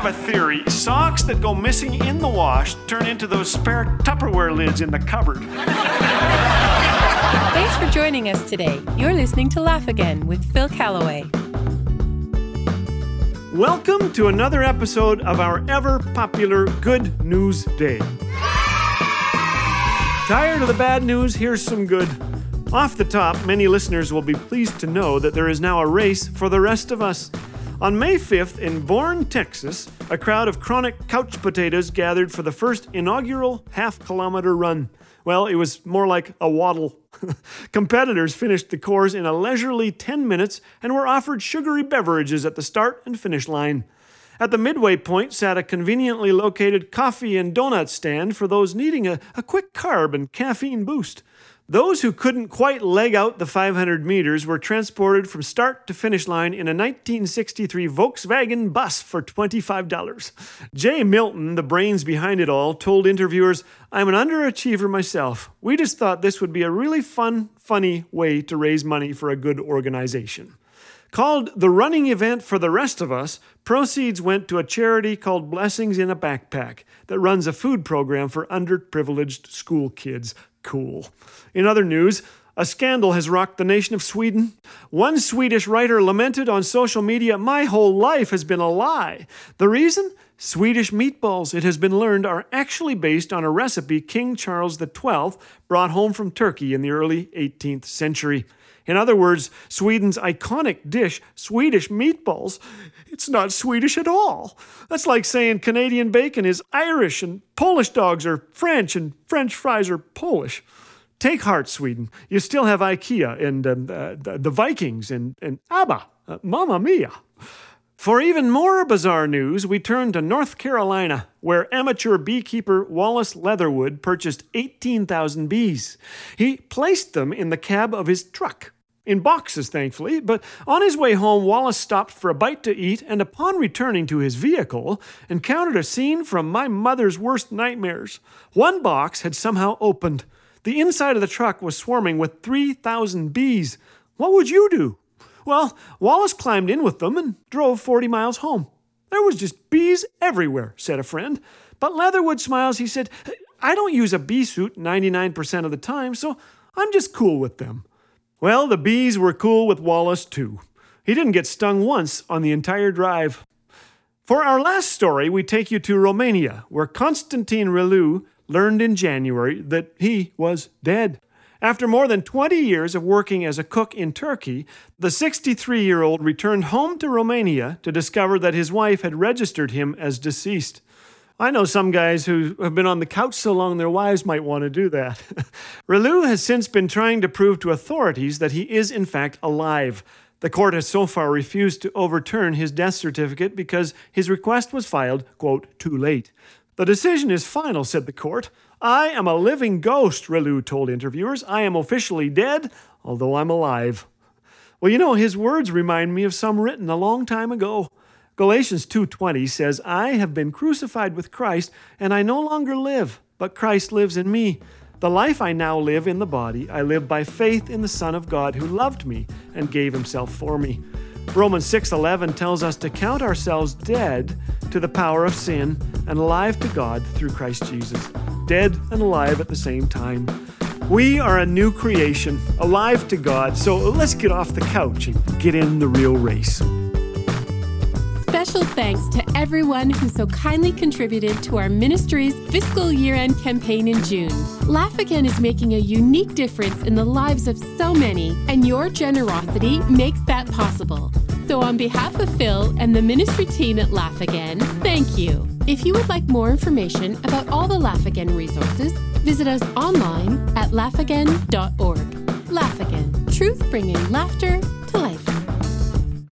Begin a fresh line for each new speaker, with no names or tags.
have a theory socks that go missing in the wash turn into those spare Tupperware lids in the cupboard.
Thanks for joining us today. You're listening to Laugh Again with Phil Callaway.
Welcome to another episode of our ever popular Good News Day. Tired of the bad news? Here's some good. Off the top, many listeners will be pleased to know that there is now a race for the rest of us. On May 5th in Bourne, Texas, a crowd of chronic couch potatoes gathered for the first inaugural half kilometer run. Well, it was more like a waddle. Competitors finished the course in a leisurely 10 minutes and were offered sugary beverages at the start and finish line. At the midway point sat a conveniently located coffee and donut stand for those needing a, a quick carb and caffeine boost. Those who couldn't quite leg out the 500 meters were transported from start to finish line in a 1963 Volkswagen bus for $25. Jay Milton, the brains behind it all, told interviewers, I'm an underachiever myself. We just thought this would be a really fun, funny way to raise money for a good organization. Called the running event for the rest of us, proceeds went to a charity called Blessings in a Backpack that runs a food program for underprivileged school kids cool. In other news, a scandal has rocked the nation of Sweden. One Swedish writer lamented on social media, My whole life has been a lie. The reason? Swedish meatballs, it has been learned, are actually based on a recipe King Charles XII brought home from Turkey in the early 18th century. In other words, Sweden's iconic dish, Swedish meatballs, it's not Swedish at all. That's like saying Canadian bacon is Irish and Polish dogs are French and French fries are Polish. Take heart, Sweden. You still have IKEA and um, uh, the Vikings and, and ABBA. Uh, Mamma mia. For even more bizarre news, we turn to North Carolina, where amateur beekeeper Wallace Leatherwood purchased 18,000 bees. He placed them in the cab of his truck in boxes, thankfully, but on his way home, Wallace stopped for a bite to eat and, upon returning to his vehicle, encountered a scene from my mother's worst nightmares. One box had somehow opened. The inside of the truck was swarming with 3,000 bees. What would you do? Well, Wallace climbed in with them and drove 40 miles home. There was just bees everywhere, said a friend. But Leatherwood smiles. He said, I don't use a bee suit 99% of the time, so I'm just cool with them. Well, the bees were cool with Wallace too. He didn't get stung once on the entire drive. For our last story, we take you to Romania, where Constantin Reliu learned in January that he was dead. After more than 20 years of working as a cook in Turkey, the 63 year old returned home to Romania to discover that his wife had registered him as deceased. I know some guys who have been on the couch so long their wives might want to do that. Reliu has since been trying to prove to authorities that he is in fact alive. The court has so far refused to overturn his death certificate because his request was filed, quote, too late. The decision is final, said the court. I am a living ghost, Reliu told interviewers. I am officially dead, although I'm alive. Well, you know, his words remind me of some written a long time ago. Galatians 2:20 says, "I have been crucified with Christ, and I no longer live, but Christ lives in me. The life I now live in the body, I live by faith in the Son of God who loved me and gave himself for me." Romans 6:11 tells us to count ourselves dead to the power of sin and alive to God through Christ Jesus. Dead and alive at the same time. We are a new creation, alive to God. So let's get off the couch and get in the real race.
Special thanks to everyone who so kindly contributed to our ministry's fiscal year end campaign in June. Laugh Again is making a unique difference in the lives of so many, and your generosity makes that possible. So, on behalf of Phil and the ministry team at Laugh Again, thank you. If you would like more information about all the Laugh Again resources, visit us online at laughagain.org. Laugh Again, truth bringing laughter to life.